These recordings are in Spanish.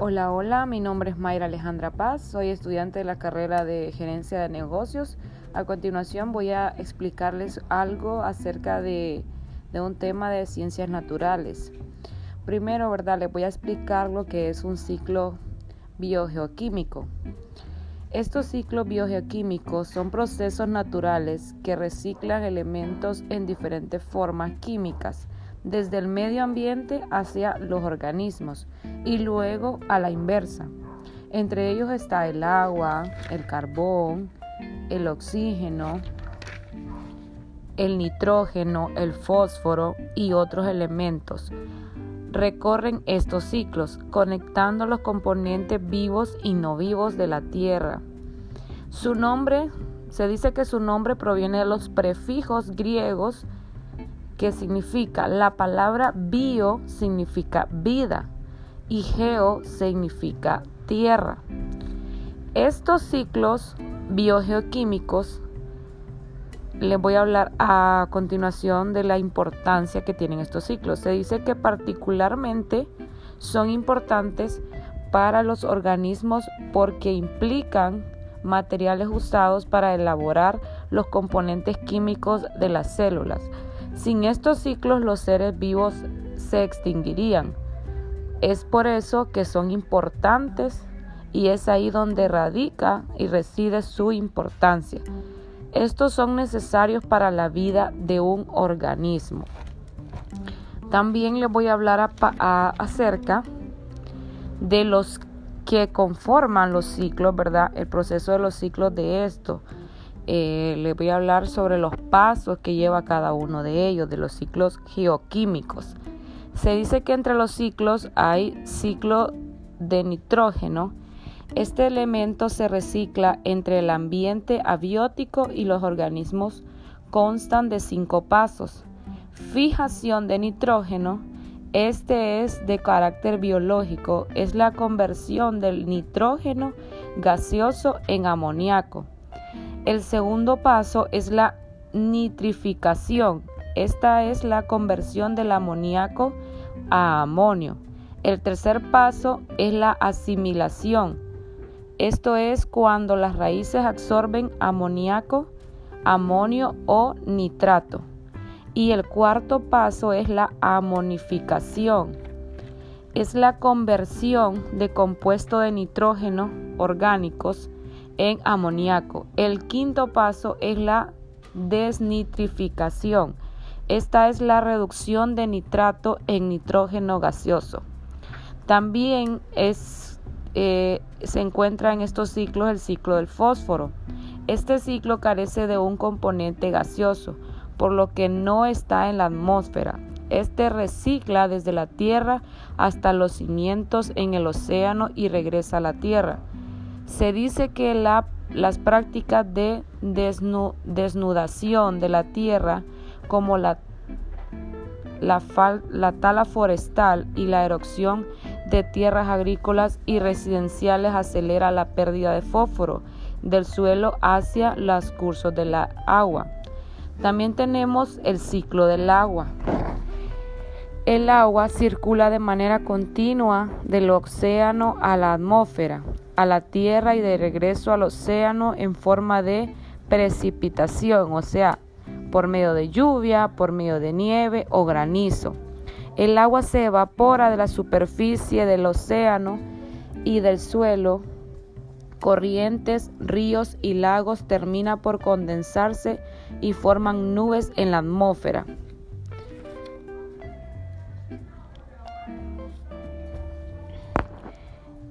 Hola, hola, mi nombre es Mayra Alejandra Paz, soy estudiante de la carrera de Gerencia de Negocios. A continuación voy a explicarles algo acerca de, de un tema de ciencias naturales. Primero, ¿verdad? Les voy a explicar lo que es un ciclo biogeoquímico. Estos ciclos biogeoquímicos son procesos naturales que reciclan elementos en diferentes formas químicas desde el medio ambiente hacia los organismos y luego a la inversa. Entre ellos está el agua, el carbón, el oxígeno, el nitrógeno, el fósforo y otros elementos. Recorren estos ciclos, conectando los componentes vivos y no vivos de la Tierra. Su nombre, se dice que su nombre proviene de los prefijos griegos que significa la palabra bio significa vida y geo significa tierra. Estos ciclos biogeoquímicos les voy a hablar a continuación de la importancia que tienen estos ciclos. Se dice que particularmente son importantes para los organismos porque implican materiales usados para elaborar los componentes químicos de las células. Sin estos ciclos los seres vivos se extinguirían. Es por eso que son importantes y es ahí donde radica y reside su importancia. Estos son necesarios para la vida de un organismo. También les voy a hablar acerca de los que conforman los ciclos, ¿verdad? El proceso de los ciclos de esto. Eh, les voy a hablar sobre los pasos que lleva cada uno de ellos, de los ciclos geoquímicos. Se dice que entre los ciclos hay ciclo de nitrógeno. Este elemento se recicla entre el ambiente abiótico y los organismos. Constan de cinco pasos. Fijación de nitrógeno. Este es de carácter biológico. Es la conversión del nitrógeno gaseoso en amoníaco. El segundo paso es la nitrificación. Esta es la conversión del amoníaco a amonio. El tercer paso es la asimilación. Esto es cuando las raíces absorben amoníaco, amonio o nitrato. Y el cuarto paso es la amonificación. Es la conversión de compuestos de nitrógeno orgánicos en amoníaco. El quinto paso es la desnitrificación. Esta es la reducción de nitrato en nitrógeno gaseoso. También es, eh, se encuentra en estos ciclos el ciclo del fósforo. Este ciclo carece de un componente gaseoso, por lo que no está en la atmósfera. Este recicla desde la Tierra hasta los cimientos en el océano y regresa a la Tierra. Se dice que las prácticas de desnudación de la tierra, como la, la tala forestal y la erupción de tierras agrícolas y residenciales, acelera la pérdida de fósforo del suelo hacia los cursos de la agua. También tenemos el ciclo del agua. El agua circula de manera continua del océano a la atmósfera a la tierra y de regreso al océano en forma de precipitación, o sea, por medio de lluvia, por medio de nieve o granizo. El agua se evapora de la superficie del océano y del suelo. Corrientes, ríos y lagos termina por condensarse y forman nubes en la atmósfera.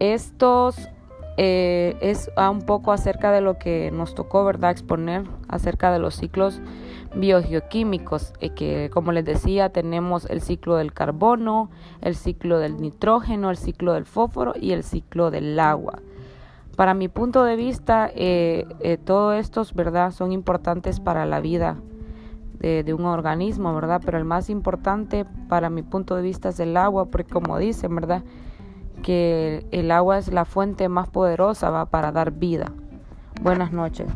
Estos eh, es un poco acerca de lo que nos tocó, ¿verdad?, exponer acerca de los ciclos biogeoquímicos, eh, que como les decía, tenemos el ciclo del carbono, el ciclo del nitrógeno, el ciclo del fósforo y el ciclo del agua. Para mi punto de vista, eh, todos estos, ¿verdad?, son importantes para la vida de, de, un organismo, ¿verdad? Pero el más importante para mi punto de vista es el agua, porque como dicen, ¿verdad?, que el agua es la fuente más poderosa para dar vida. Buenas noches.